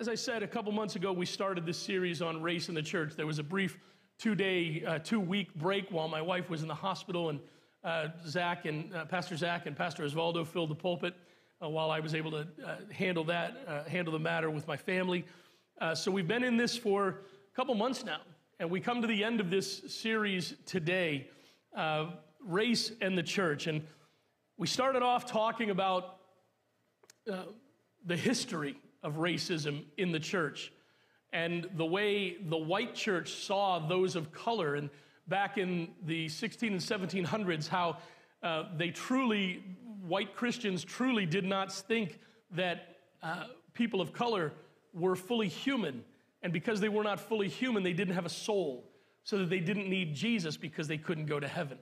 as I said a couple months ago, we started this series on race in the church. There was a brief two day, uh, two week break while my wife was in the hospital, and uh, Zach and uh, Pastor Zach and Pastor Osvaldo filled the pulpit uh, while I was able to uh, handle that, uh, handle the matter with my family. so we've been in this for a couple months now, and we come to the end of this series today race and the church. And we started off talking about the history of racism in the church and the way the white church saw those of color. And back in the 16 and 1700s, how uh, they truly, white Christians truly did not think that uh, people of color were fully human. And because they were not fully human, they didn't have a soul, so that they didn't need Jesus because they couldn't go to heaven.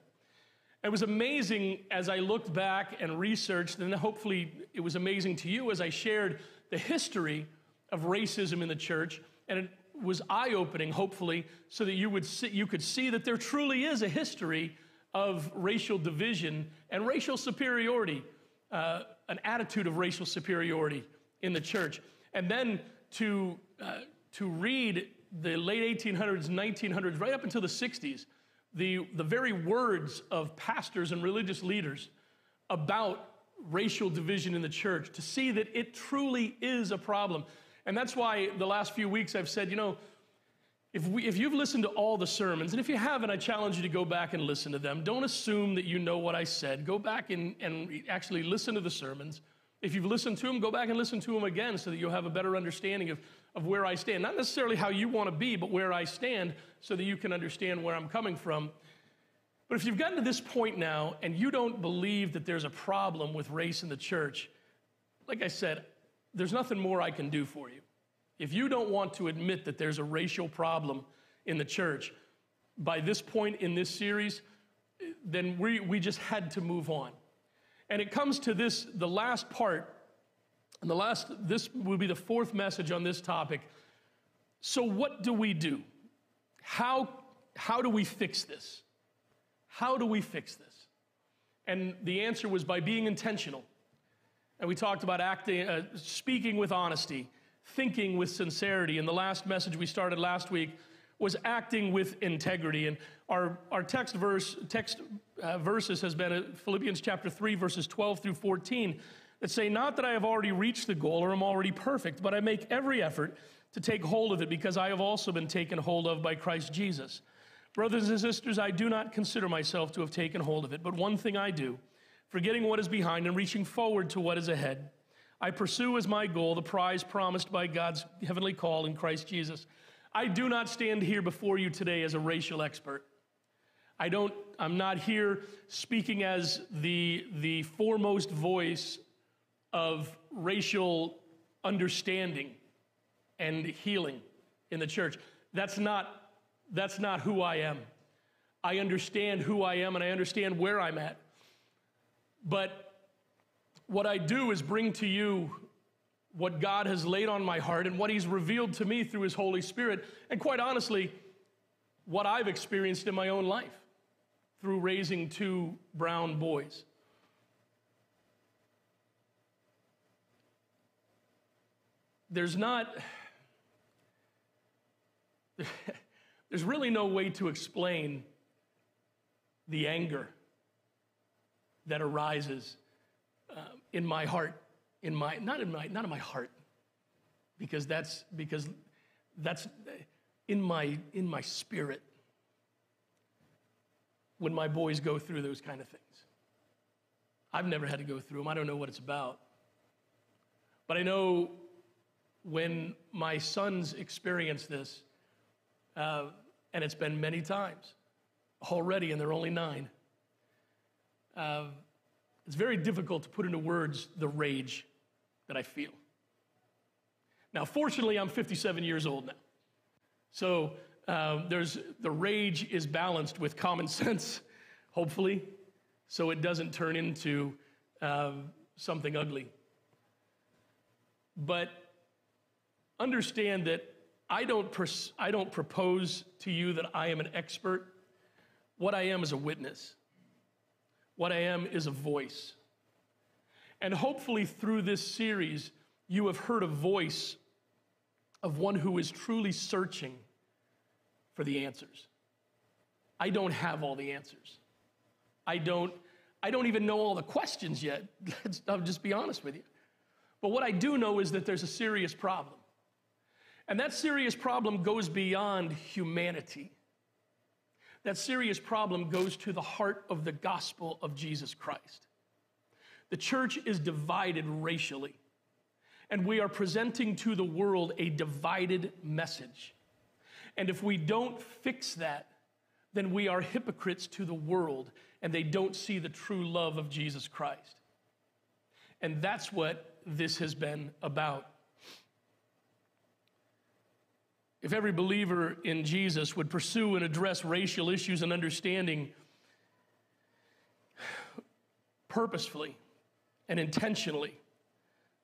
It was amazing as I looked back and researched, and hopefully it was amazing to you as I shared the history of racism in the church. And it was eye opening, hopefully, so that you, would see, you could see that there truly is a history of racial division and racial superiority, uh, an attitude of racial superiority in the church. And then to, uh, to read the late 1800s, 1900s, right up until the 60s, the, the very words of pastors and religious leaders about racial division in the church, to see that it truly is a problem. And that's why the last few weeks I've said, you know, if, we, if you've listened to all the sermons, and if you haven't, I challenge you to go back and listen to them. Don't assume that you know what I said. Go back and, and actually listen to the sermons. If you've listened to them, go back and listen to them again so that you'll have a better understanding of, of where I stand. Not necessarily how you want to be, but where I stand so that you can understand where I'm coming from. But if you've gotten to this point now and you don't believe that there's a problem with race in the church, like I said, there's nothing more I can do for you. If you don't want to admit that there's a racial problem in the church, by this point in this series, then we, we just had to move on. And it comes to this, the last part, and the last, this will be the fourth message on this topic. So, what do we do? How, how do we fix this? How do we fix this? And the answer was by being intentional. And we talked about acting, uh, speaking with honesty, thinking with sincerity. And the last message we started last week was acting with integrity. And our, our text verse, text uh, verses has been uh, Philippians chapter 3, verses 12 through 14, that say, Not that I have already reached the goal or am already perfect, but I make every effort to take hold of it because I have also been taken hold of by Christ Jesus. Brothers and sisters, I do not consider myself to have taken hold of it, but one thing I do forgetting what is behind and reaching forward to what is ahead. I pursue as my goal the prize promised by God's heavenly call in Christ Jesus. I do not stand here before you today as a racial expert. I don't, I'm not here speaking as the, the foremost voice of racial understanding and healing in the church. That's not, that's not who I am. I understand who I am and I understand where I'm at. But what I do is bring to you what God has laid on my heart and what He's revealed to me through His Holy Spirit, and quite honestly, what I've experienced in my own life through raising two brown boys. There's not, there's really no way to explain the anger that arises uh, in my heart, in my not in my not in my heart, because that's because that's in my in my spirit when my boys go through those kind of things. I've never had to go through them. I don't know what it's about. But I know when my sons experience this, uh, and it's been many times already, and they're only nine, uh, it's very difficult to put into words the rage that I feel. Now, fortunately, I'm 57 years old now. So uh, there's, the rage is balanced with common sense, hopefully, so it doesn't turn into uh, something ugly. But understand that I don't, pers- I don't propose to you that I am an expert. What I am is a witness. What I am is a voice. And hopefully, through this series, you have heard a voice of one who is truly searching for the answers. I don't have all the answers. I don't, I don't even know all the questions yet. I'll just be honest with you. But what I do know is that there's a serious problem. And that serious problem goes beyond humanity. That serious problem goes to the heart of the gospel of Jesus Christ. The church is divided racially, and we are presenting to the world a divided message. And if we don't fix that, then we are hypocrites to the world, and they don't see the true love of Jesus Christ. And that's what this has been about. If every believer in Jesus would pursue and address racial issues and understanding purposefully and intentionally,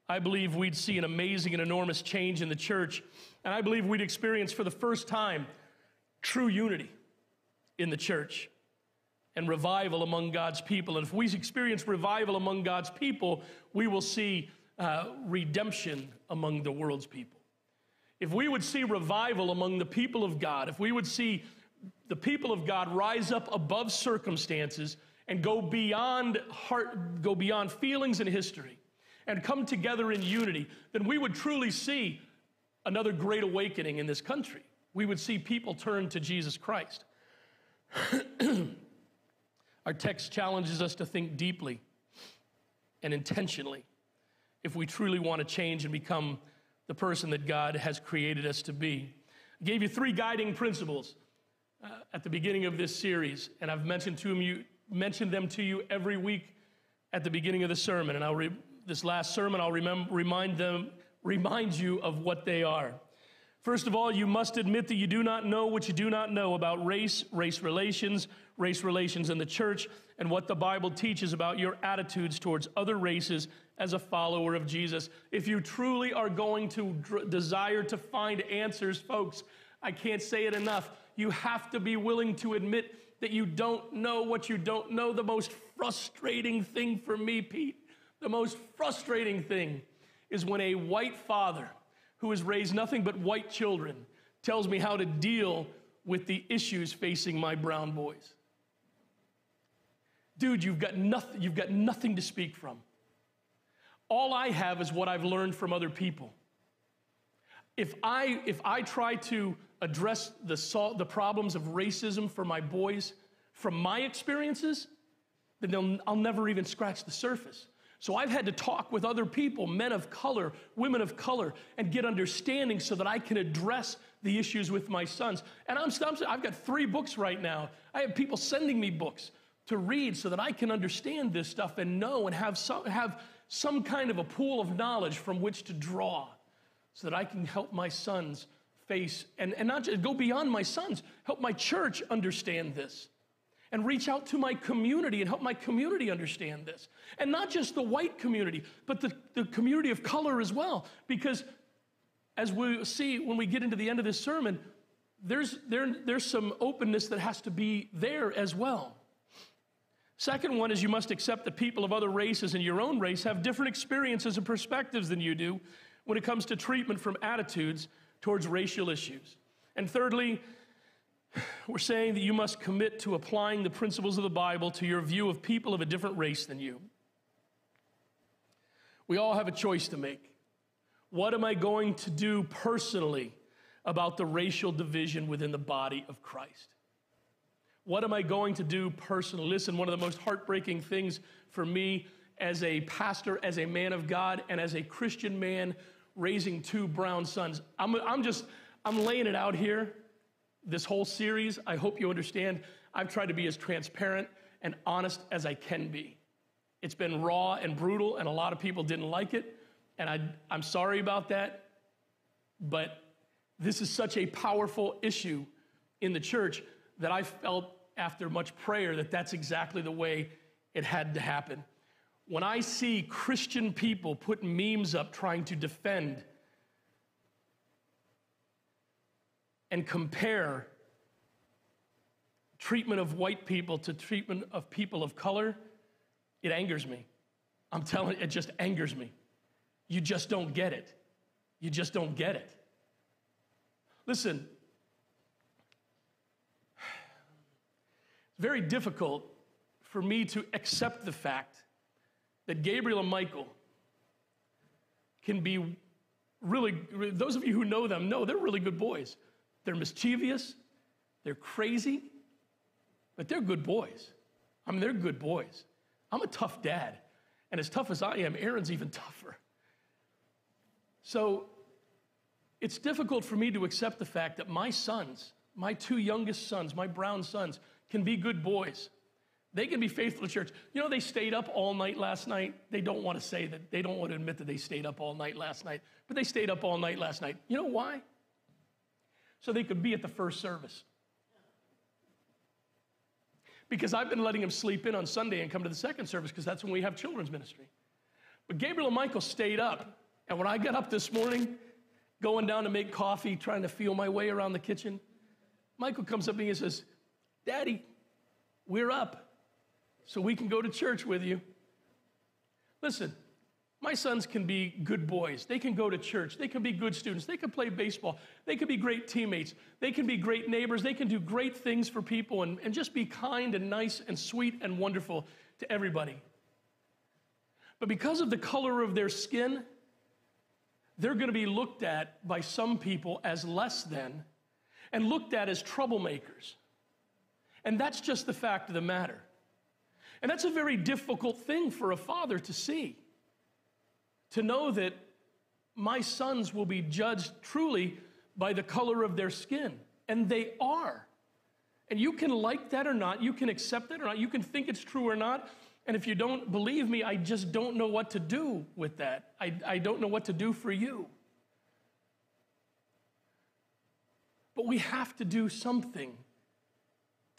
I believe we'd see an amazing and enormous change in the church. And I believe we'd experience for the first time true unity in the church and revival among God's people. And if we experience revival among God's people, we will see uh, redemption among the world's people if we would see revival among the people of God, if we would see the people of God rise up above circumstances and go beyond heart, go beyond feelings and history and come together in unity, then we would truly see another great awakening in this country. We would see people turn to Jesus Christ. Our text challenges us to think deeply and intentionally if we truly want to change and become the person that God has created us to be. I gave you three guiding principles uh, at the beginning of this series, and I've mentioned, to you, mentioned them to you every week at the beginning of the sermon. And I'll re- this last sermon, I'll remember, remind them, remind you of what they are. First of all, you must admit that you do not know what you do not know about race, race relations, race relations in the church, and what the Bible teaches about your attitudes towards other races as a follower of Jesus. If you truly are going to dr- desire to find answers, folks, I can't say it enough. You have to be willing to admit that you don't know what you don't know. The most frustrating thing for me, Pete, the most frustrating thing is when a white father who has raised nothing but white children tells me how to deal with the issues facing my brown boys. Dude, you've got nothing, you've got nothing to speak from. All I have is what I've learned from other people. If I, if I try to address the, the problems of racism for my boys from my experiences, then I'll never even scratch the surface. So I've had to talk with other people, men of color, women of color, and get understanding so that I can address the issues with my sons. And I'm, I've got three books right now. I have people sending me books to read so that I can understand this stuff and know and have some, have some kind of a pool of knowledge from which to draw so that I can help my sons face and, and not just go beyond my sons, help my church understand this and reach out to my community and help my community understand this. And not just the white community, but the, the community of color as well. Because as we see when we get into the end of this sermon, there's, there, there's some openness that has to be there as well. Second one is you must accept that people of other races and your own race have different experiences and perspectives than you do when it comes to treatment from attitudes towards racial issues. And thirdly, we're saying that you must commit to applying the principles of the Bible to your view of people of a different race than you. We all have a choice to make. What am I going to do personally about the racial division within the body of Christ? What am I going to do personally? Listen, one of the most heartbreaking things for me as a pastor, as a man of God, and as a Christian man raising two brown sons, I'm, I'm just, I'm laying it out here this whole series, I hope you understand, I've tried to be as transparent and honest as I can be. It's been raw and brutal, and a lot of people didn't like it, and I, I'm sorry about that. But this is such a powerful issue in the church that I felt after much prayer that that's exactly the way it had to happen. When I see Christian people put memes up trying to defend and compare treatment of white people to treatment of people of color, it angers me. I'm telling you, it just angers me. You just don't get it. You just don't get it. Listen, it's very difficult for me to accept the fact that Gabriel and Michael can be really, those of you who know them know they're really good boys. They're mischievous, they're crazy, but they're good boys. I mean, they're good boys. I'm a tough dad. And as tough as I am, Erin's even tougher. So it's difficult for me to accept the fact that my sons, my two youngest sons, my brown sons, can be good boys. They can be faithful to church. You know, they stayed up all night last night. They don't want to say that, they don't want to admit that they stayed up all night last night, but they stayed up all night last night. You know why? So they could be at the first service. Because I've been letting them sleep in on Sunday and come to the second service because that's when we have children's ministry. But Gabriel and Michael stayed up. And when I got up this morning, going down to make coffee, trying to feel my way around the kitchen, Michael comes up to me and says, Daddy, we're up so we can go to church with you. Listen, my sons can be good boys. They can go to church. They can be good students. They can play baseball. They can be great teammates. They can be great neighbors. They can do great things for people and, and just be kind and nice and sweet and wonderful to everybody. But because of the color of their skin, they're going to be looked at by some people as less than and looked at as troublemakers. And that's just the fact of the matter. And that's a very difficult thing for a father to see. To know that my sons will be judged truly by the color of their skin. And they are. And you can like that or not, you can accept that or not, you can think it's true or not. And if you don't believe me, I just don't know what to do with that. I, I don't know what to do for you. But we have to do something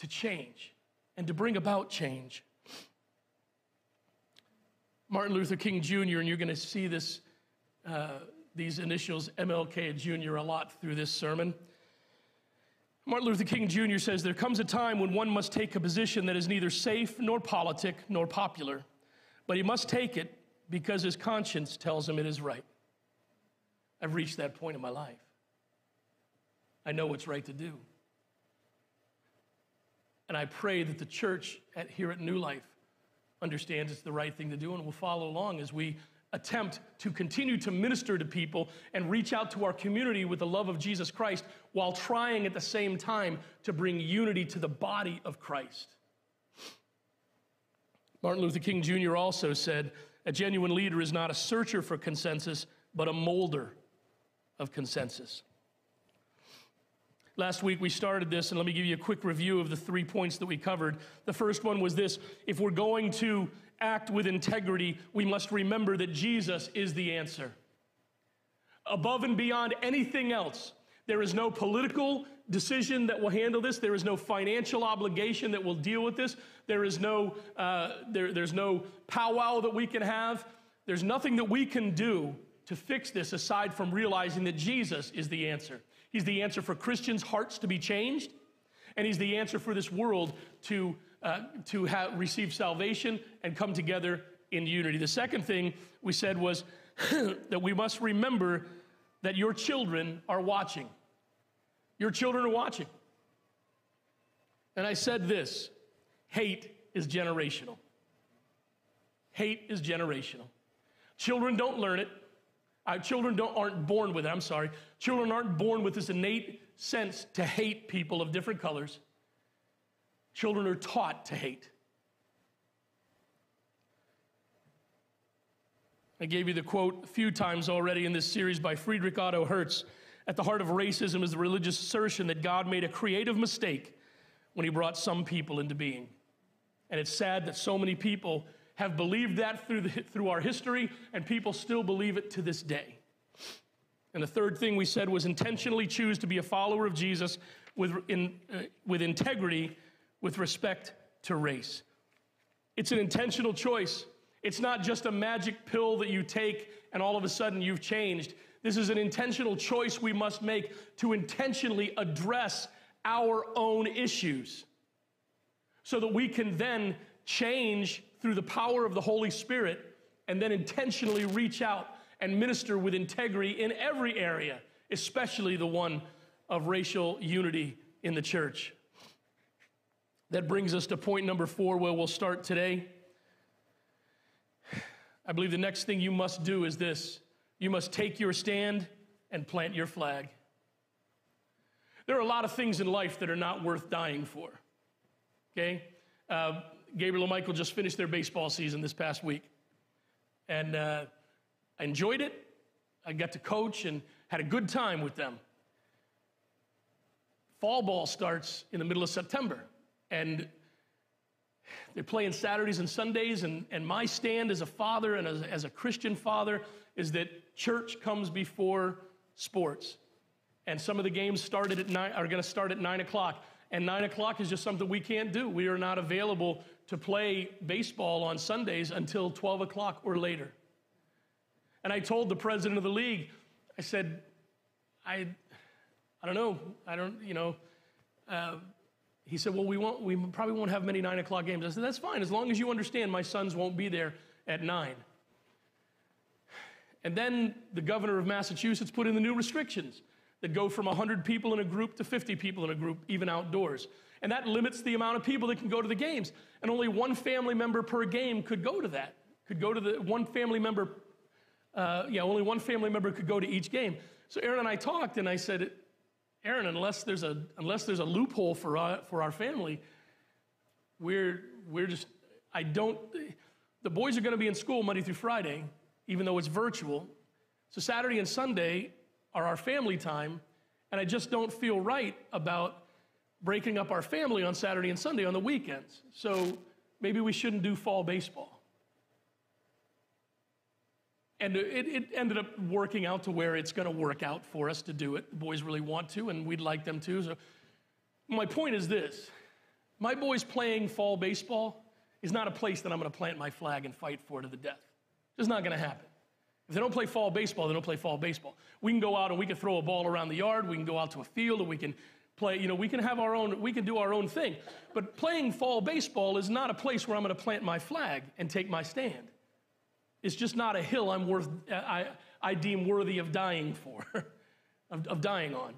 to change and to bring about change. Martin Luther King Jr., and you're going to see this, uh, these initials MLK Jr. a lot through this sermon. Martin Luther King Jr. says, There comes a time when one must take a position that is neither safe nor politic nor popular, but he must take it because his conscience tells him it is right. I've reached that point in my life. I know what's right to do. And I pray that the church at, here at New Life understands it's the right thing to do and will follow along as we attempt to continue to minister to people and reach out to our community with the love of Jesus Christ while trying at the same time to bring unity to the body of Christ. Martin Luther King Jr. also said, A genuine leader is not a searcher for consensus, but a molder of consensus. Last week we started this, and let me give you a quick review of the three points that we covered. The first one was this if we're going to act with integrity, we must remember that Jesus is the answer. Above and beyond anything else, there is no political decision that will handle this. There is no financial obligation that will deal with this. There is no, uh, there, there's no powwow that we can have. There's nothing that we can do to fix this aside from realizing that Jesus is the answer. He's the answer for Christians' hearts to be changed, and He's the answer for this world to, uh, to have, receive salvation and come together in unity. The second thing we said was that we must remember that your children are watching. Your children are watching. And I said this hate is generational. Hate is generational. Children don't learn it. Our children don't, aren't born with it. I'm sorry. Children aren't born with this innate sense to hate people of different colors. Children are taught to hate. I gave you the quote a few times already in this series by Friedrich Otto Hertz. At the heart of racism is the religious assertion that God made a creative mistake when he brought some people into being. And it's sad that so many people have believed that through, the, through our history, and people still believe it to this day. And the third thing we said was intentionally choose to be a follower of Jesus with, in, uh, with integrity with respect to race. It's an intentional choice. It's not just a magic pill that you take and all of a sudden you've changed. This is an intentional choice we must make to intentionally address our own issues so that we can then change through the power of the Holy Spirit and then intentionally reach out and minister with integrity in every area, especially the one of racial unity in the church. That brings us to point number four, where we'll start today. I believe the next thing you must do is this you must take your stand and plant your flag. There are a lot of things in life that are not worth dying for. Okay? Uh, Gabriel and Michael just finished their baseball season this past week. And uh, I enjoyed it. I got to coach and had a good time with them. Fall ball starts in the middle of September. And they're playing Saturdays and Sundays. And, and my stand as a father and as, as a Christian father is that church comes before sports. And some of the games started at nine, are going to start at 9 o'clock. And 9 o'clock is just something we can't do. We are not available to play baseball on Sundays until 12 o'clock or later. And I told the president of the league, I said, I, I don't know. I don't, you know. Uh, he said, well, we, won't, we probably won't have many 9 o'clock games. I said, that's fine, as long as you understand my sons won't be there at 9. And then the governor of Massachusetts put in the new restrictions that go from 100 people in a group to 50 people in a group, even outdoors. And that limits the amount of people that can go to the games. And only one family member per game could go to that, could go to the one family member, uh, yeah, only one family member could go to each game. So Erin and I talked, and I said, Erin, unless there's a, unless there's a loophole for, uh, for our family, we're, we're just, I don't, the boys are going to be in school Monday through Friday even though it's virtual. So Saturday and Sunday are our family time, and I just don't feel right about breaking up our family on Saturday and Sunday on the weekends. So maybe we shouldn't do fall baseball. And it, it ended up working out to where it's going to work out for us to do it. The boys really want to, and we'd like them to. So my point is this my boys playing fall baseball is not a place that I'm going to plant my flag and fight for to the death. Just not going to happen. If they don't play fall baseball, they don't play fall baseball. We can go out and we can throw a ball around the yard. We can go out to a field and we can play, you know, we can have our own, we can do our own thing. But playing fall baseball is not a place where I'm going to plant my flag and take my stand. It's just not a hill I'm worth, I, I deem worthy of dying for, of, of dying on.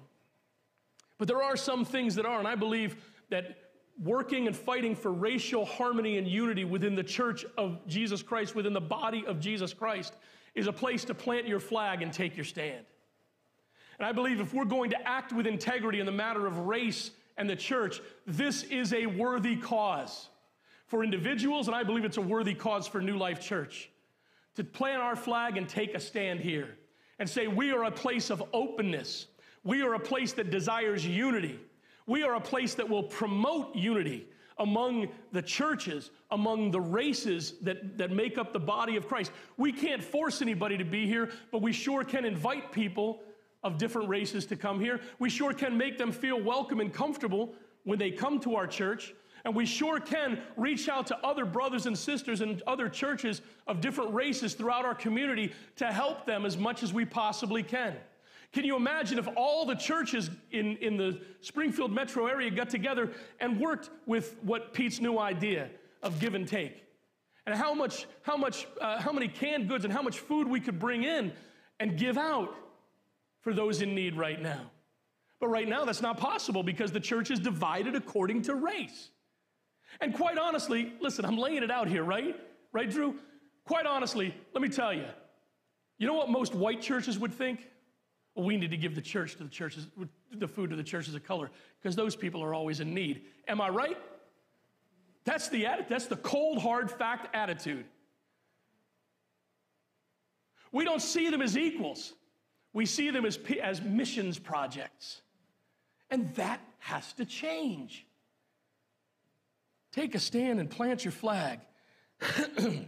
But there are some things that are, and I believe that working and fighting for racial harmony and unity within the church of Jesus Christ, within the body of Jesus Christ, is a place to plant your flag and take your stand. And I believe if we're going to act with integrity in the matter of race and the church, this is a worthy cause for individuals, and I believe it's a worthy cause for New Life Church to plant our flag and take a stand here and say, We are a place of openness. We are a place that desires unity. We are a place that will promote unity among the churches, among the races that, that make up the body of Christ. We can't force anybody to be here, but we sure can invite people of different races to come here. We sure can make them feel welcome and comfortable when they come to our church. And we sure can reach out to other brothers and sisters and other churches of different races throughout our community to help them as much as we possibly can. Can you imagine if all the churches in, in the Springfield metro area got together and worked with what Pete's new idea of give and take? And how much, how much, uh, how many canned goods and how much food we could bring in and give out for those in need right now. But right now, that's not possible because the church is divided according to race. And quite honestly, listen, I'm laying it out here, right? Right, Drew? Quite honestly, let me tell you, you know what most white churches would think? We need to give the church to the churches, the food to the churches of color, because those people are always in need. Am I right? That's the that's the cold, hard fact attitude. We don't see them as equals. We see them as, as missions projects. And that has to change. Take a stand and plant your flag.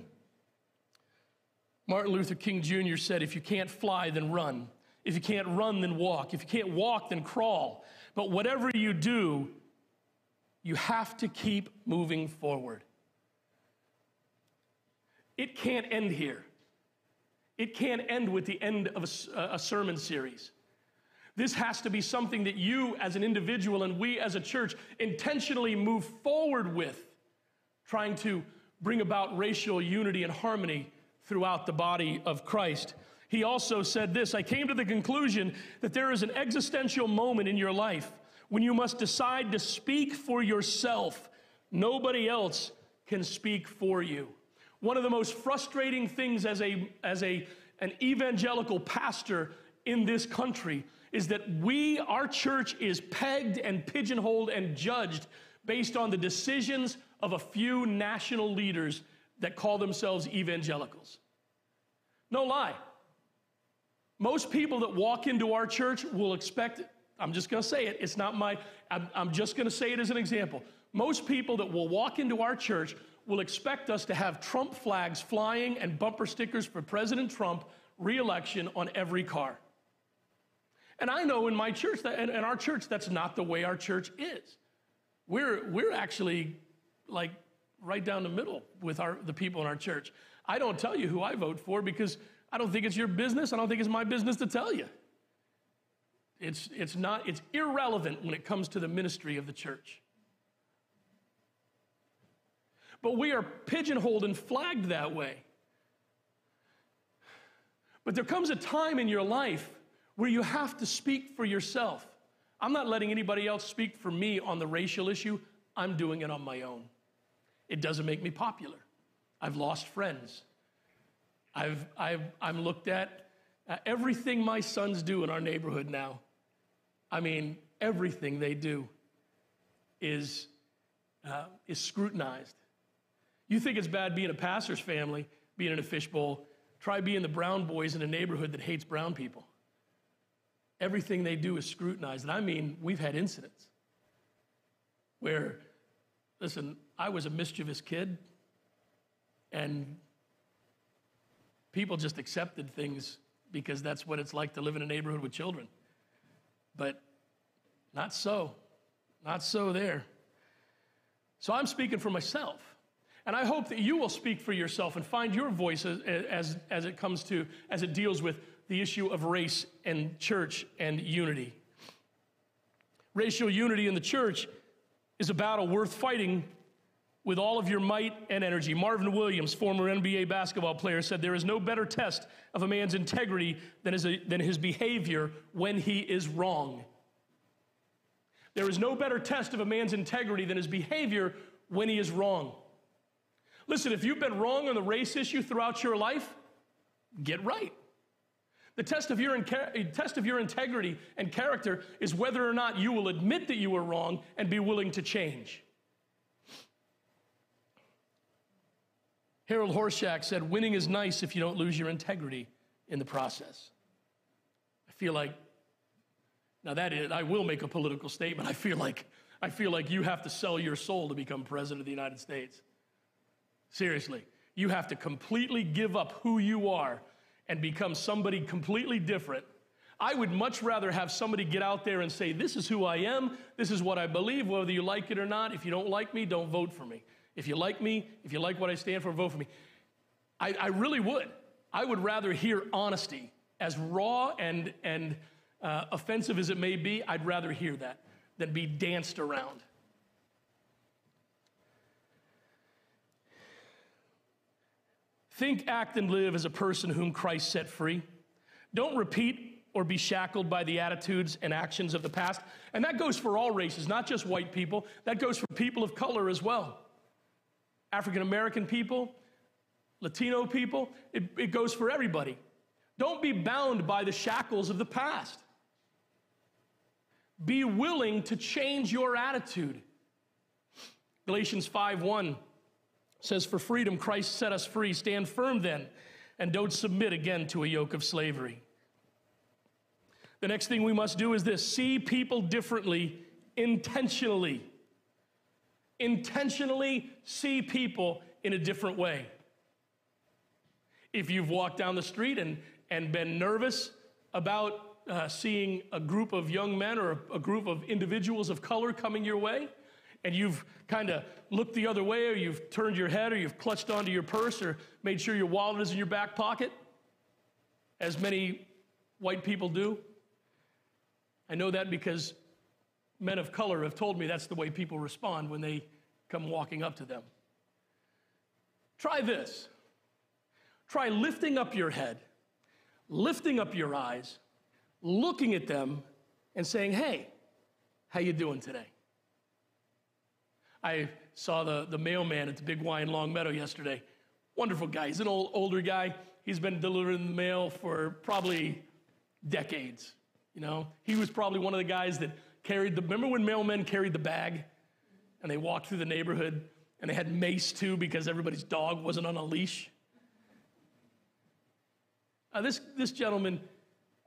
Martin Luther King Jr. said, If you can't fly, then run. If you can't run, then walk. If you can't walk, then crawl. But whatever you do, you have to keep moving forward. It can't end here. It can't end with the end of a, a, sermon series. This has to be something that you, as an individual, and we as a church intentionally move forward with, trying to bring about racial unity and harmony throughout the body of Christ. He also said this I came to the conclusion that there is an existential moment in your life when you must decide to speak for yourself. Nobody else can speak for you. One of the most frustrating things as, a, as a, an evangelical pastor in this country is that we, our church, is pegged and pigeonholed and judged based on the decisions of a few national leaders that call themselves evangelicals. No lie. Most people that walk into our church will expect, I'm just gonna say it, it's not my, I'm, I'm just gonna say it as an example. Most people that will walk into our church will expect us to have Trump flags flying and bumper stickers for President Trump reelection on every car. And I know in my church, that, in our church, that's not the way our church is. We're, we're actually like right down the middle with our, the people in our church. I don't tell you who I vote for because I don't think it's your business. I don't think it's my business to tell you. It's, it's not, it's irrelevant when it comes to the ministry of the church. But we are pigeonholed and flagged that way. But there comes a time in your life where you have to speak for yourself. I'm not letting anybody else speak for me on the racial issue. I'm doing it on my own. It doesn't make me popular. I've lost friends. I've, I've, I'm looked at uh, everything my sons do in our neighborhood now. I mean, everything they do is, uh, is scrutinized. You think it's bad being a pastor's family, being in a fishbowl. Try being the brown boys in a neighborhood that hates brown people. Everything they do is scrutinized. And I mean, we've had incidents where, listen, I was a mischievous kid, and people just accepted things because that's what it's like to live in a neighborhood with children. But not so. Not so there. So I'm speaking for myself. And I hope that you will speak for yourself and find your voice as, as, as it comes to, as it deals with the issue of race and church and unity. Racial unity in the church is a battle worth fighting with all of your might and energy. Marvin Williams, former NBA basketball player, said there is no better test of a man's integrity than his, than his behavior when he is wrong. There is no better test of a man's integrity than his behavior when he is wrong. Listen, if you've been wrong on the race issue throughout your life, get right. The test of, your test of your integrity and character is whether or not you will admit that you were wrong and be willing to change. Arnold Horshack said, Winning is nice if you don't lose your integrity in the process. I feel like, now that is, I will make a political statement. I feel like, I feel like you have to sell your soul to become president of the United States. Seriously. You have to completely give up who you are and become somebody completely different. I would much rather have somebody get out there and say, This is who I am, this is what I believe, whether you like it or not. If you don't like me, don't vote for me. If you like me, if you like what I stand for, vote for me. I, I really would. I would rather hear honesty, as raw and, and uh, offensive as it may be, I'd rather hear that than be danced around. Think, act, and live as a person whom Christ set free. Don't repeat or be shackled by the attitudes and actions of the past. And that goes for all races, not just white people. That goes for people of color as well. African American people, Latino people, it, it goes for everybody. Don't be bound by the shackles of the past. Be willing to change your attitude. Galatians 5 1 says, For freedom Christ set us free. Stand firm then, and don't submit again to a yoke of slavery. The next thing we must do is this see people differently intentionally. Intentionally see people in a different way. If you've walked down the street and, and been nervous about uh, seeing a group of young men or a, a group of individuals of color coming your way, and you've kind of looked the other way, or you've turned your head, or you've clutched onto your purse, or made sure your wallet is in your back pocket, as many white people do. I know that because men of color have told me that's the way people respond when they come walking up to them. Try this. Try lifting up your head, lifting up your eyes, looking at them, and saying, Hey, how you doing today? I saw the, the mailman at the Big Y in Longmeadow yesterday. Wonderful guy. He's an old, older guy. He's been delivering the mail for probably decades. You know, he was probably one of the guys that carried the, remember when mailmen carried the bag and they walked through the neighborhood and they had mace too because everybody's dog wasn't on a leash? Uh, this, this gentleman,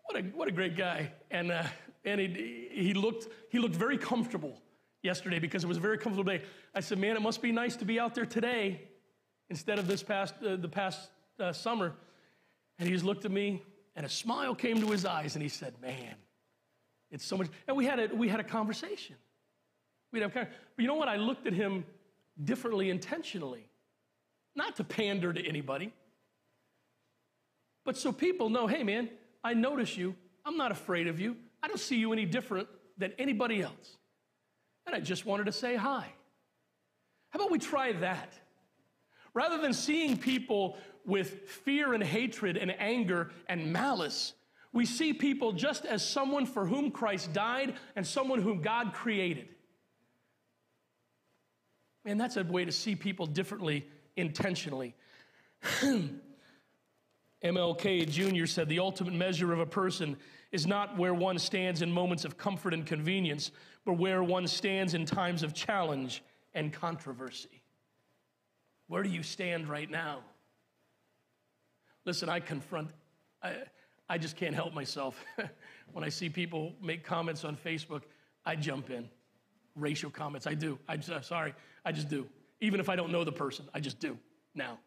what a, what a great guy. And, uh, and he, he, looked, he looked very comfortable yesterday because it was a very comfortable day. I said, man, it must be nice to be out there today instead of this past, uh, the past uh, summer. And he just looked at me and a smile came to his eyes and he said, man, it's so much. And we had a, we had a conversation. We'd have, but you know what? I looked at him differently intentionally, not to pander to anybody, but so people know, hey, man, I notice you. I'm not afraid of you. I don't see you any different than anybody else. And I just wanted to say hi. How about we try that? Rather than seeing people with fear and hatred and anger and malice, we see people just as someone for whom Christ died and someone whom God created. Man, that's a way to see people differently intentionally. MLK Jr. said the ultimate measure of a person is not where one stands in moments of comfort and convenience, but where one stands in times of challenge and controversy. Where do you stand right now? Listen, I confront, I, I just can't help myself. when I see people make comments on Facebook, I jump in. Racial comments, I do. I'm sorry, I just do. Even if I don't know the person, I just do now.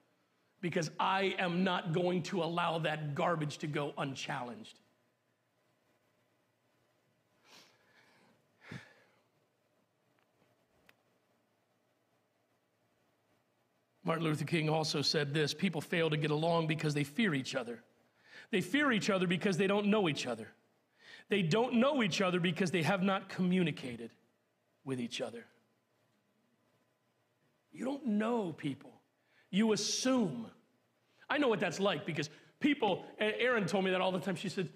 Because I am not going to allow that garbage to go unchallenged. Martin Luther King also said this people fail to get along because they fear each other. They fear each other because they don't know each other. They don't know each other because they have not communicated with each other. You don't know people, you assume. I know what that's like because people, Erin told me that all the time. She said,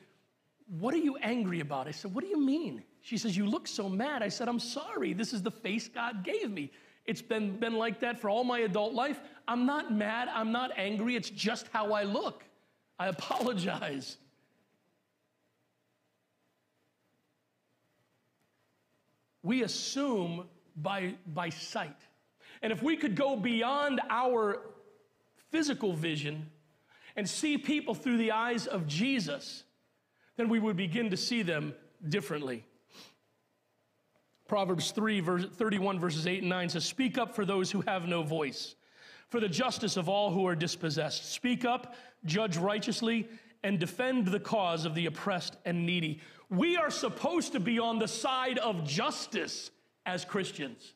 What are you angry about? I said, What do you mean? She says, You look so mad. I said, I'm sorry. This is the face God gave me. It's been, been like that for all my adult life. I'm not mad. I'm not angry. It's just how I look. I apologize. We assume by, by sight. And if we could go beyond our physical vision and see people through the eyes of Jesus, then we would begin to see them differently. Proverbs 3, verse, 31, verses 8 and 9 says, Speak up for those who have no voice, for the justice of all who are dispossessed. Speak up, judge righteously, and defend the cause of the oppressed and needy. We are supposed to be on the side of justice as Christians.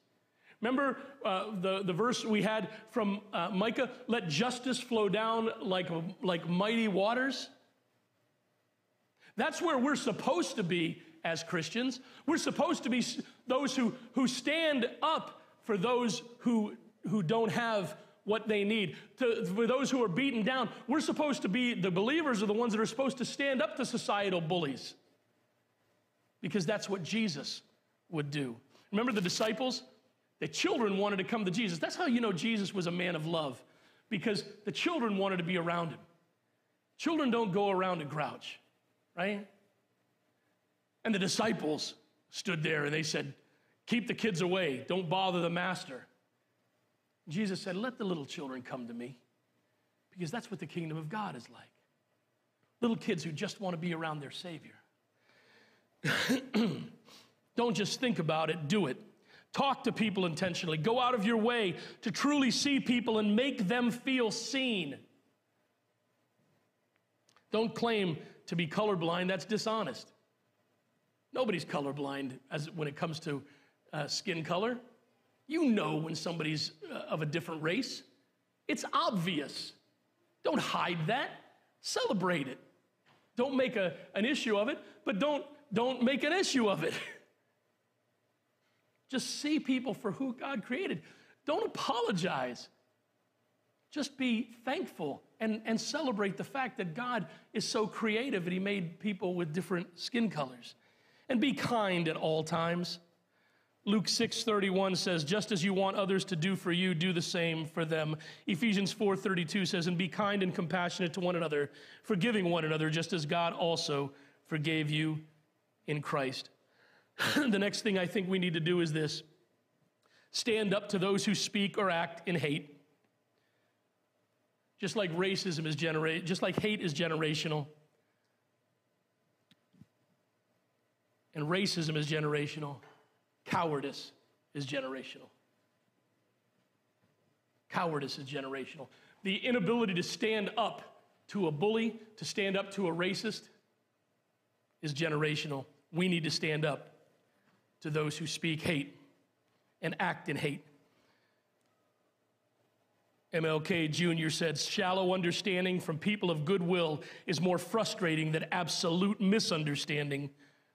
Remember uh, the, the verse we had from uh, Micah? Let justice flow down like, like mighty waters. That's where we're supposed to be as Christians. We're supposed to be those who, who stand up for those who, who don't have what they need. To, for those who are beaten down, we're supposed to be, the believers are the ones that are supposed to stand up to societal bullies because that's what Jesus would do. Remember the disciples? The children wanted to come to Jesus. That's how you know Jesus was a man of love because the children wanted to be around him. Children don't go around and grouch, right? And the disciples stood there and they said, Keep the kids away, don't bother the master. Jesus said, Let the little children come to me because that's what the kingdom of God is like. Little kids who just want to be around their Savior. don't just think about it, do it. Talk to people intentionally. Go out of your way to truly see people and make them feel seen. Don't claim to be colorblind, that's dishonest. Nobody's colorblind as when it comes to uh, skin color. You know when somebody's uh, of a different race. It's obvious. Don't hide that. Celebrate it. Don't make a, an issue of it, but don't, don't make an issue of it. Just see people for who God created. Don't apologize. Just be thankful and, and celebrate the fact that God is so creative and He made people with different skin colors. And be kind at all times. Luke 6:31 says, "Just as you want others to do for you, do the same for them." Ephesians 4:32 says, "And be kind and compassionate to one another, forgiving one another, just as God also forgave you in Christ." the next thing I think we need to do is this: stand up to those who speak or act in hate. Just like racism is generate, just like hate is generational. And racism is generational Cowardice is generational. Cowardice is generational. The inability to stand up to a bully, to stand up to a racist, is generational. We need to stand up to those who speak hate and act in hate. MLK Jr. said, Shallow understanding from people of goodwill is more frustrating than absolute misunderstanding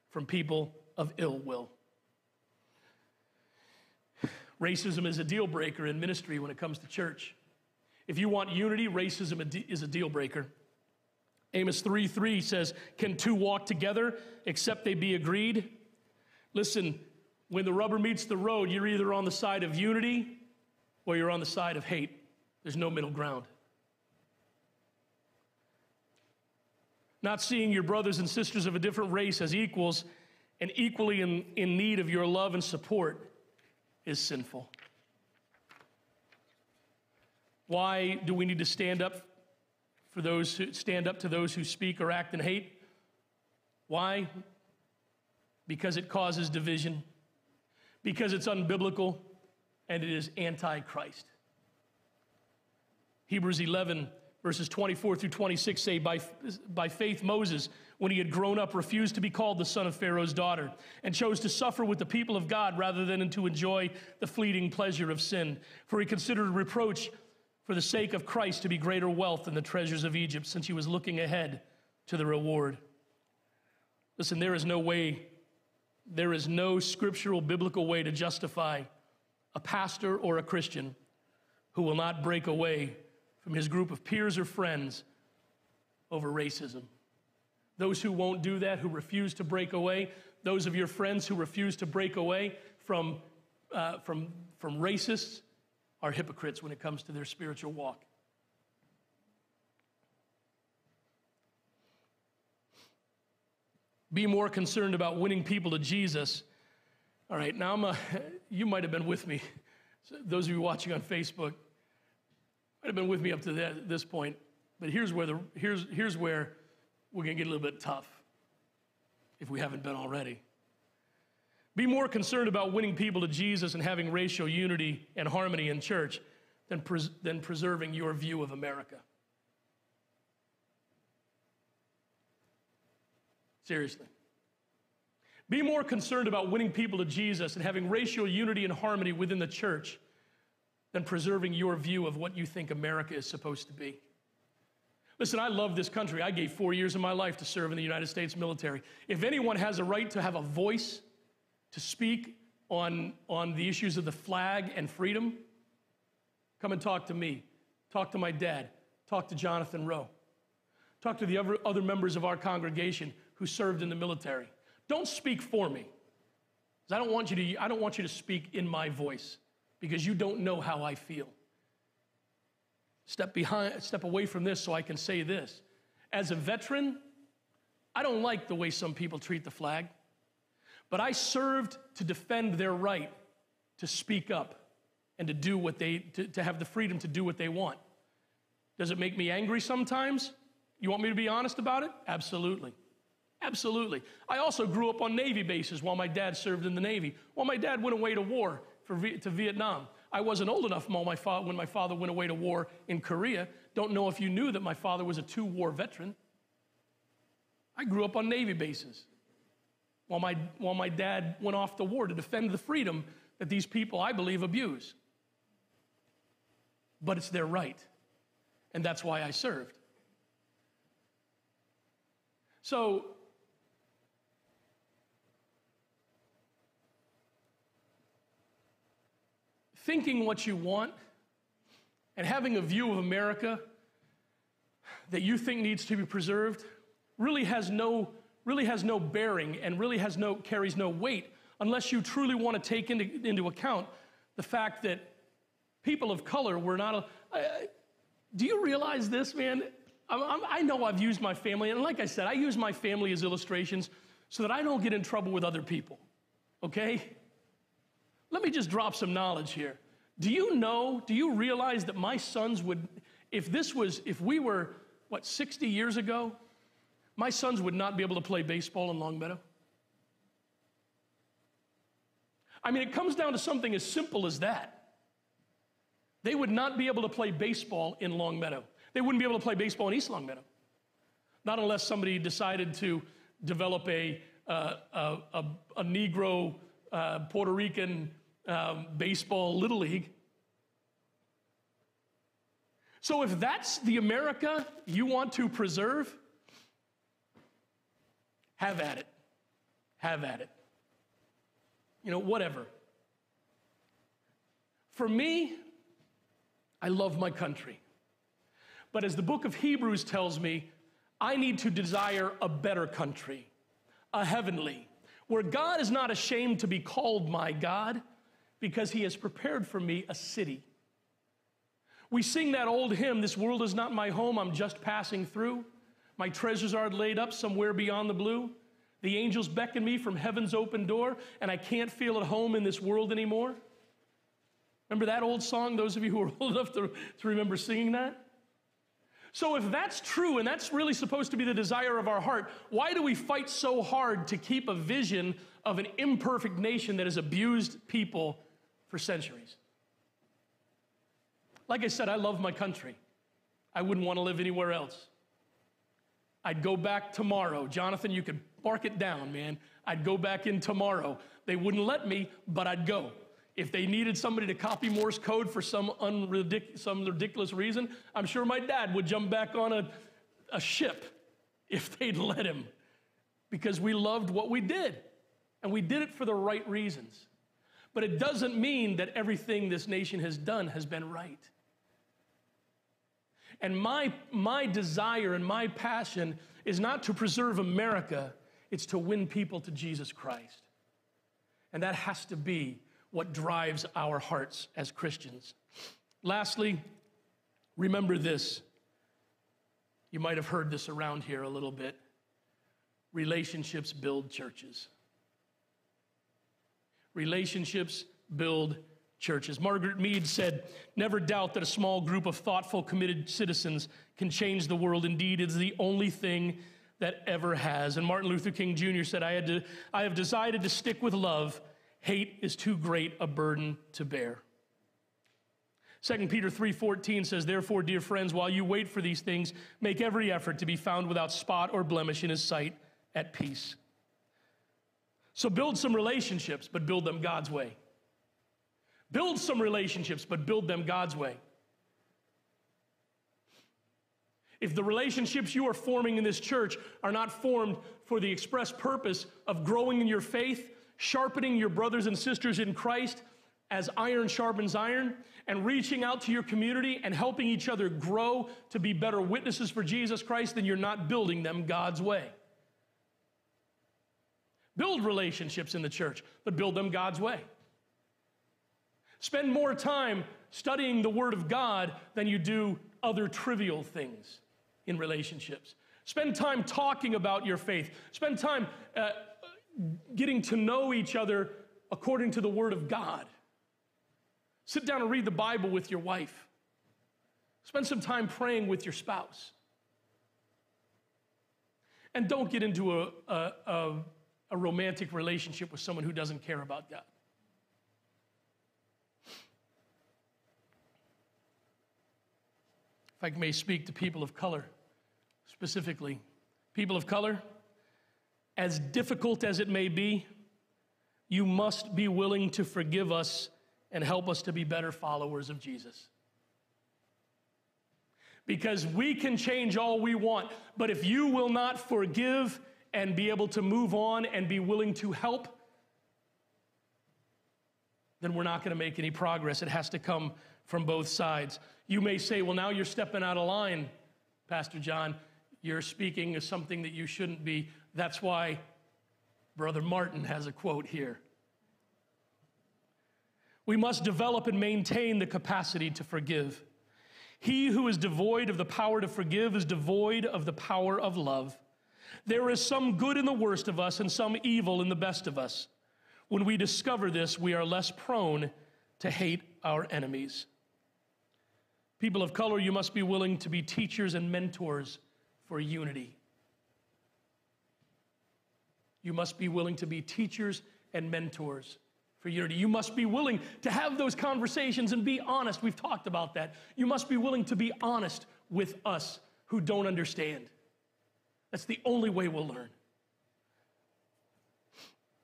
from people of ill will. Racism is a deal breaker in ministry when it comes to church. If you want unity, racism is a deal breaker. Amos 3 3 says, Can two walk together except they be agreed? Listen, when the rubber meets the road, you're either on the side of unity or you're on the side of hate. There's no middle ground. Not seeing your brothers and sisters of a different race as equals and equally in, in need of your love and support is sinful. Why do we need to stand up for those who stand up to those who speak or act in hate? Why? Because it causes division, because it's unbiblical, and it is antichrist. Hebrews 11 verses 24 through 26 say, by, by faith, Moses, when he had grown up, refused to be called the son of Pharaoh's daughter and chose to suffer with the people of God rather than to enjoy the fleeting pleasure of sin. For he considered reproach for the sake of Christ to be greater wealth than the treasures of Egypt, since he was looking ahead to the reward. Listen, there is no way, there is no scriptural biblical way to justify a pastor or a Christian who will not break away from his group of peers or friends over racism. Those who won't do that, who refuse to break away, those of your friends who refuse to break away from, uh, from, from racists, are hypocrites when it comes to their spiritual walk. Be more concerned about winning people to Jesus. All right, now I'm a, you might have been with me. Those of you watching on Facebook, might have been with me up to that, this point, but here's where, the, here's, here's where we're going to get a little bit tough if we haven't been already. Be more concerned about winning people to Jesus and having racial unity and harmony in church than, pres- than preserving your view of America. Seriously. Be more concerned about winning people to Jesus and having racial unity and harmony within the church than preserving your view of what you think America is supposed to be. Listen, I love this country. I gave four years of my life to serve in the United States military. If anyone has a right to have a voice to speak on, on the issues of the flag and freedom, come and talk to me. Talk to my dad. Talk to Jonathan Rowe. Talk to the other, other members of our congregation who served in the military. Don't speak for me. I don't want you to, I don't want you to speak in my voice because you don't know how I feel. Step behind, step away from this so I can say this. As a veteran, I don't like the way some people treat the flag, but I served to defend their right to speak up and to do what they, to, to have the freedom to do what they want. Does it make me angry sometimes? You want me to be honest about it? Absolutely. Absolutely. I also grew up on Navy bases while my dad served in the Navy. While my dad went away to war, to Vietnam. I wasn't old enough my, fa- when my father went away to war in Korea. Don't know if you knew that my father was a two war veteran. I grew up on Navy bases while my, while my dad went off to war to defend the freedom that these people, I believe, abuse. But it's their right, and that's why I served. So, thinking what you want and having a view of America that you think needs to be preserved really has no, really has no bearing and really has no, carries no weight unless you truly want to take into, into account the fact that people of color were not. A, do you realize this, man? I'm, I'm, I know I've used my family, and like I said, I use my family as illustrations so that I don't get in trouble with other people, okay? Let me just drop some knowledge here. Do you know, do you realize that my sons would, if this was, if we were, what, 60 years ago, my sons would not be able to play baseball in Longmeadow? I mean, it comes down to something as simple as that. They would not be able to play baseball in Longmeadow. They wouldn't be able to play baseball in East Longmeadow. Not unless somebody decided to develop a, uh, a, a, a, Negro uh, Puerto Rican um, baseball little league. So, if that's the America you want to preserve, have at it. Have at it. You know, whatever. For me, I love my country. But as the book of Hebrews tells me, I need to desire a better country, a heavenly, where God is not ashamed to be called my God because he has prepared for me a city. We sing that old hymn, This world is not my home, I'm just passing through. My treasures are laid up somewhere beyond the blue. The angels beckon me from heaven's open door, and I can't feel at home in this world anymore. Remember that old song, those of you who are old enough to, to remember singing that? So, if that's true and that's really supposed to be the desire of our heart, why do we fight so hard to keep a vision of an imperfect nation that has abused people for centuries? Like I said, I love my country. I wouldn't want to live anywhere else. I'd go back tomorrow. Jonathan, you could bark it down, man. I'd go back in tomorrow. They wouldn't let me, but I'd go. If they needed somebody to copy Morse code for some, unridic- some ridiculous reason, I'm sure my dad would jump back on a, a ship if they'd let him because we loved what we did and we did it for the right reasons. But it doesn't mean that everything this nation has done has been right. And my, my desire and my passion is not to preserve America, it's to win people to Jesus Christ. And that has to be what drives our hearts as Christians. Lastly, remember this. You might have heard this around here a little bit. Relationships build churches. Relationships build churches. Margaret Mead said, Never doubt that a small group of thoughtful, committed citizens can change the world. Indeed, it's the only thing that ever has. And Martin Luther King Jr. said, I, had to, I have decided to stick with love hate is too great a burden to bear. 2 Peter 3:14 says, "Therefore, dear friends, while you wait for these things, make every effort to be found without spot or blemish in his sight, at peace." So build some relationships, but build them God's way. Build some relationships, but build them God's way. If the relationships you are forming in this church are not formed for the express purpose of growing in your faith, sharpening your brothers and sisters in Christ as iron sharpens iron, and reaching out to your community and helping each other grow to be better witnesses for Jesus Christ, then you're not building them God's way. Build relationships in the church, but build them God's way. Spend more time studying the Word of God than you do other trivial things in relationships. Spend time talking about your faith. Spend time uh, getting to know each other according to the Word of God. Sit down and read the Bible with your wife. Spend some time praying with your spouse. And don't get into a, a, a, a romantic relationship with someone who doesn't care about God. If I may speak to people of color specifically, people of color, as difficult as it may be, you must be willing to forgive us and help us to be better followers of Jesus. Because we can change all we want, but if you will not forgive and be able to move on and be willing to help, then we're not going to make any progress. It has to come from both sides. You may say, well, now you're stepping out of line, Pastor John. You're speaking of something that you shouldn't be. That's why Brother Martin has a quote here. We must develop and maintain the capacity to forgive. He who is devoid of the power to forgive is devoid of the power of love. There is some good in the worst of us and some evil in the best of us. When we discover this, we are less prone to hate our enemies. People of color, you must be willing to be teachers and mentors for unity. You must be willing to be teachers and mentors for unity. You must be willing to have those conversations and be honest. We've talked about that. You must be willing to be honest with us who don't understand. That's the only way we'll learn.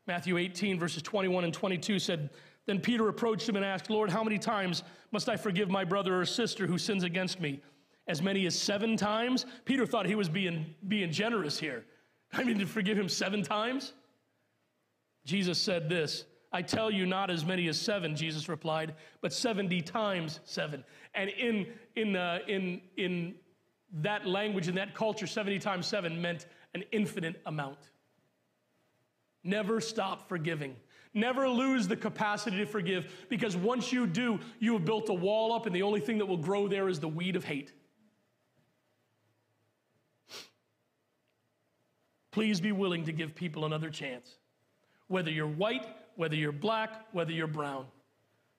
Matthew 18, verses 21 and 22 said, Then Peter approached him and asked, Lord, how many times must I forgive my brother or sister who sins against me? As many as seven times? Peter thought he was being, being generous here. I mean, to forgive him seven times? Jesus said this I tell you, not as many as seven, Jesus replied, but 70 times seven. And in, in, uh, in, in that language, in that culture, 70 times seven meant an infinite amount. Never stop forgiving. Never lose the capacity to forgive because once you do, you have built a wall up, and the only thing that will grow there is the weed of hate. Please be willing to give people another chance. Whether you're white, whether you're black, whether you're brown,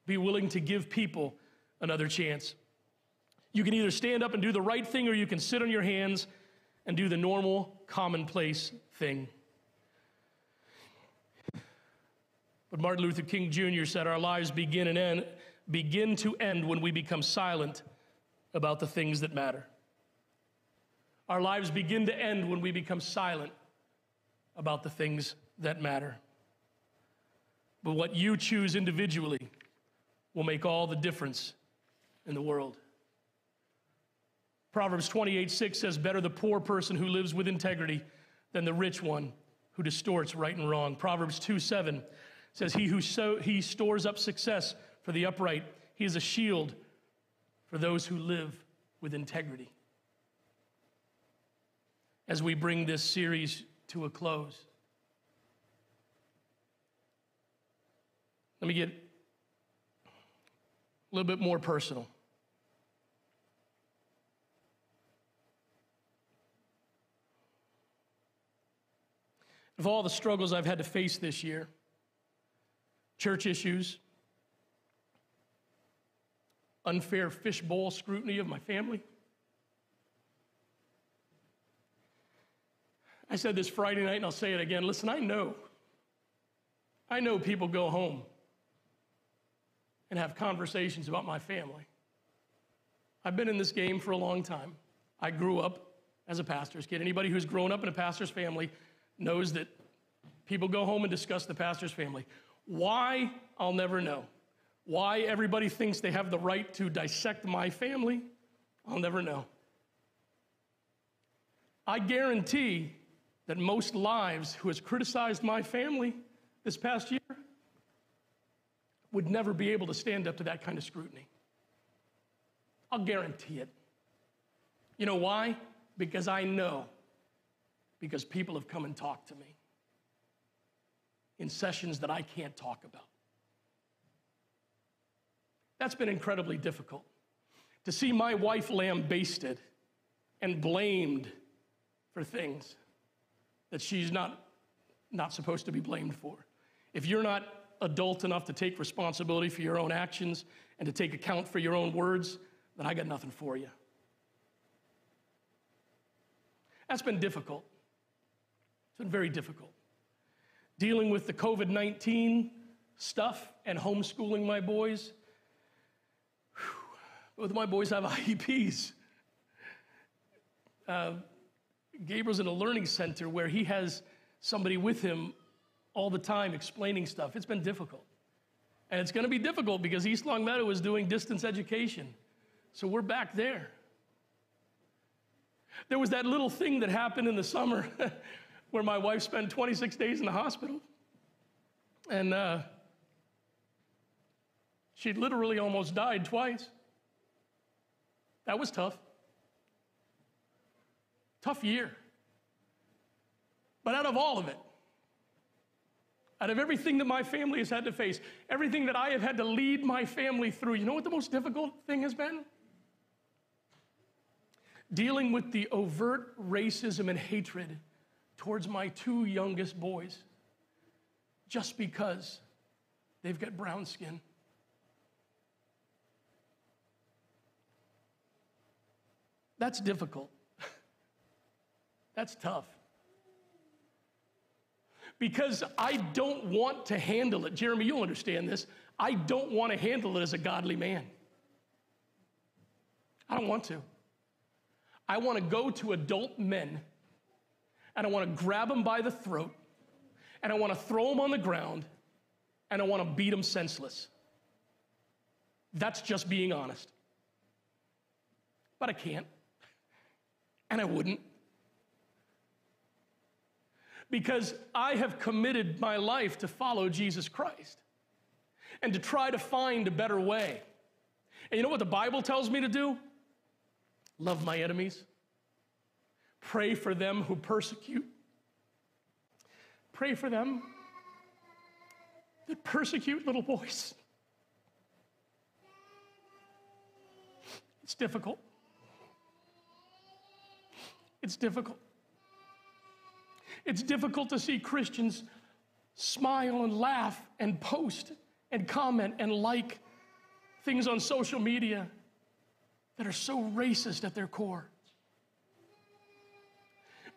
be willing to give people another chance. You can either stand up and do the right thing, or you can sit on your hands and do the normal, commonplace thing. But Martin Luther King Jr. said our lives begin and end, begin to end when we become silent about the things that matter. Our lives begin to end when we become silent about the things that matter. But what you choose individually will make all the difference in the world. Proverbs 28 6 says, Better the poor person who lives with integrity than the rich one who distorts right and wrong. Proverbs 2 7 says, He who so, he stores up success for the upright, he is a shield for those who live with integrity. As we bring this series to a close, let me get a little bit more personal. Of all the struggles I've had to face this year, church issues, unfair fishbowl scrutiny of my family. I said this Friday night and I'll say it again. Listen, I know. I know people go home and have conversations about my family. I've been in this game for a long time. I grew up as a pastor's kid. Anybody who's grown up in a pastor's family knows that people go home and discuss the pastor's family. Why, I'll never know. Why everybody thinks they have the right to dissect my family, I'll never know. I guarantee that most lives who has criticized my family this past year would never be able to stand up to that kind of scrutiny. I'll guarantee it. You know why? Because I know, because people have come and talked to me in sessions that I can't talk about. That's been incredibly difficult. To see my wife lambasted and blamed for things that she's not, not supposed to be blamed for. If you're not adult enough to take responsibility for your own actions and to take account for your own words, then I got nothing for you. That's been difficult. It's been very difficult dealing with the COVID 19 stuff and homeschooling my boys. Both of my boys have IEPs. Uh, Gabriel's in a learning center where he has somebody with him all the time explaining stuff. It's been difficult. And it's going to be difficult because East Longmeadow is doing distance education. So we're back there. There was that little thing that happened in the summer where my wife spent 26 days in the hospital. And uh, she literally almost died twice. That was tough. Tough year. But out of all of it, out of everything that my family has had to face, everything that I have had to lead my family through, you know what the most difficult thing has been? Dealing with the overt racism and hatred towards my two youngest boys just because they've got brown skin. That's difficult. That's tough. Because I don't want to handle it. Jeremy, you'll understand this. I don't want to handle it as a godly man. I don't want to. I want to go to adult men and I want to grab them by the throat and I want to throw them on the ground and I want to beat them senseless. That's just being honest. But I can't. And I wouldn't. Because I have committed my life to follow Jesus Christ and to try to find a better way. And you know what the Bible tells me to do? Love my enemies, pray for them who persecute, pray for them that persecute little boys. It's difficult. It's difficult. It's difficult to see Christians smile and laugh and post and comment and like things on social media that are so racist at their core.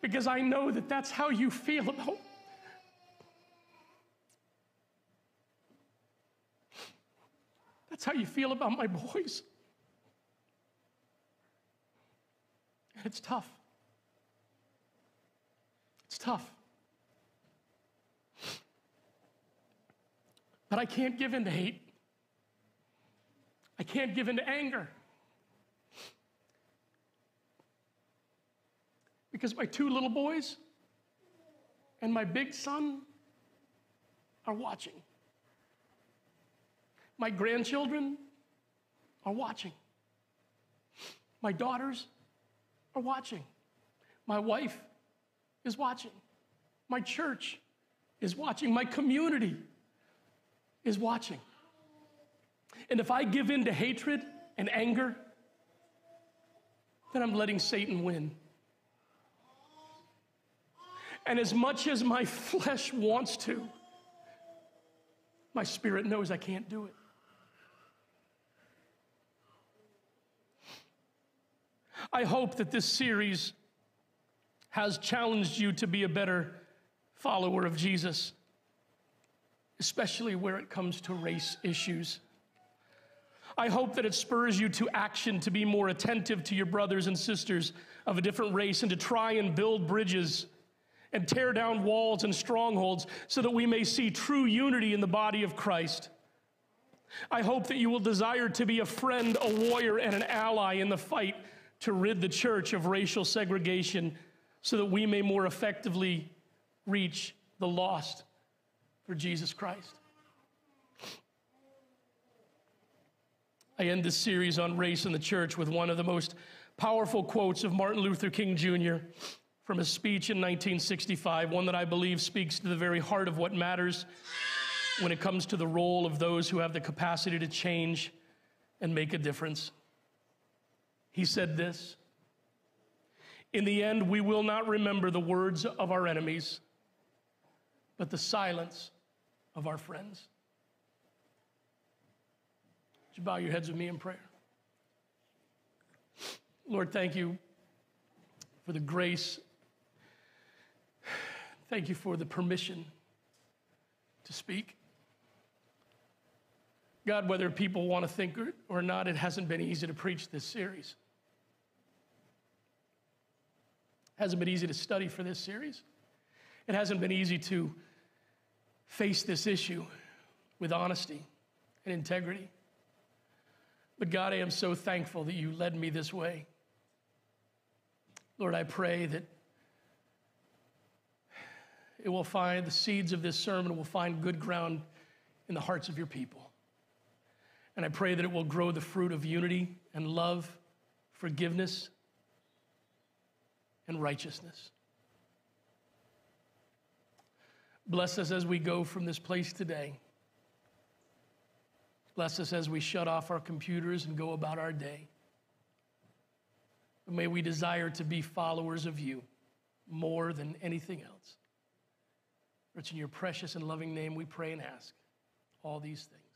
Because I know that that's how you feel about That's how you feel about my boys. And it's tough. It's tough. But I can't give in to hate. I can't give in to anger. Because my two little boys and my big son are watching. My grandchildren are watching. My daughters are watching. My wife is watching. My church is watching. My community is watching. And if I give in to hatred and anger, then I'm letting Satan win. And as much as my flesh wants to, my spirit knows I can't do it. I hope that this series has challenged you to be a better follower of Jesus, especially where it comes to race issues. I hope that it spurs you to action to be more attentive to your brothers and sisters of a different race and to try and build bridges and tear down walls and strongholds so that we may see true unity in the body of Christ. I hope that you will desire to be a friend, a warrior, and an ally in the fight to rid the church of racial segregation so that we may more effectively reach the lost for Jesus Christ. I end this series on race in the church with one of the most powerful quotes of Martin Luther King Jr from a speech in 1965, one that I believe speaks to the very heart of what matters when it comes to the role of those who have the capacity to change and make a difference. He said this In the end, we will not remember the words of our enemies, but the silence of our friends. Would you bow your heads with me in prayer? Lord, thank you for the grace Thank you for the permission to speak. God, whether people want to think or not, it hasn't been easy to preach this series. It hasn't been easy to study for this series. It hasn't been easy to face this issue with honesty and integrity. But God, I am so thankful that you led me this way. Lord, I pray that it will find the seeds of this sermon will find good ground in the hearts of your people. And I pray that it will grow the fruit of unity and love forgiveness, and righteousness. Bless us as we go from this place today. Bless us as we shut off our computers and go about our day. May we desire to be followers of you more than anything else. It's in your precious and loving name we pray and ask all these things.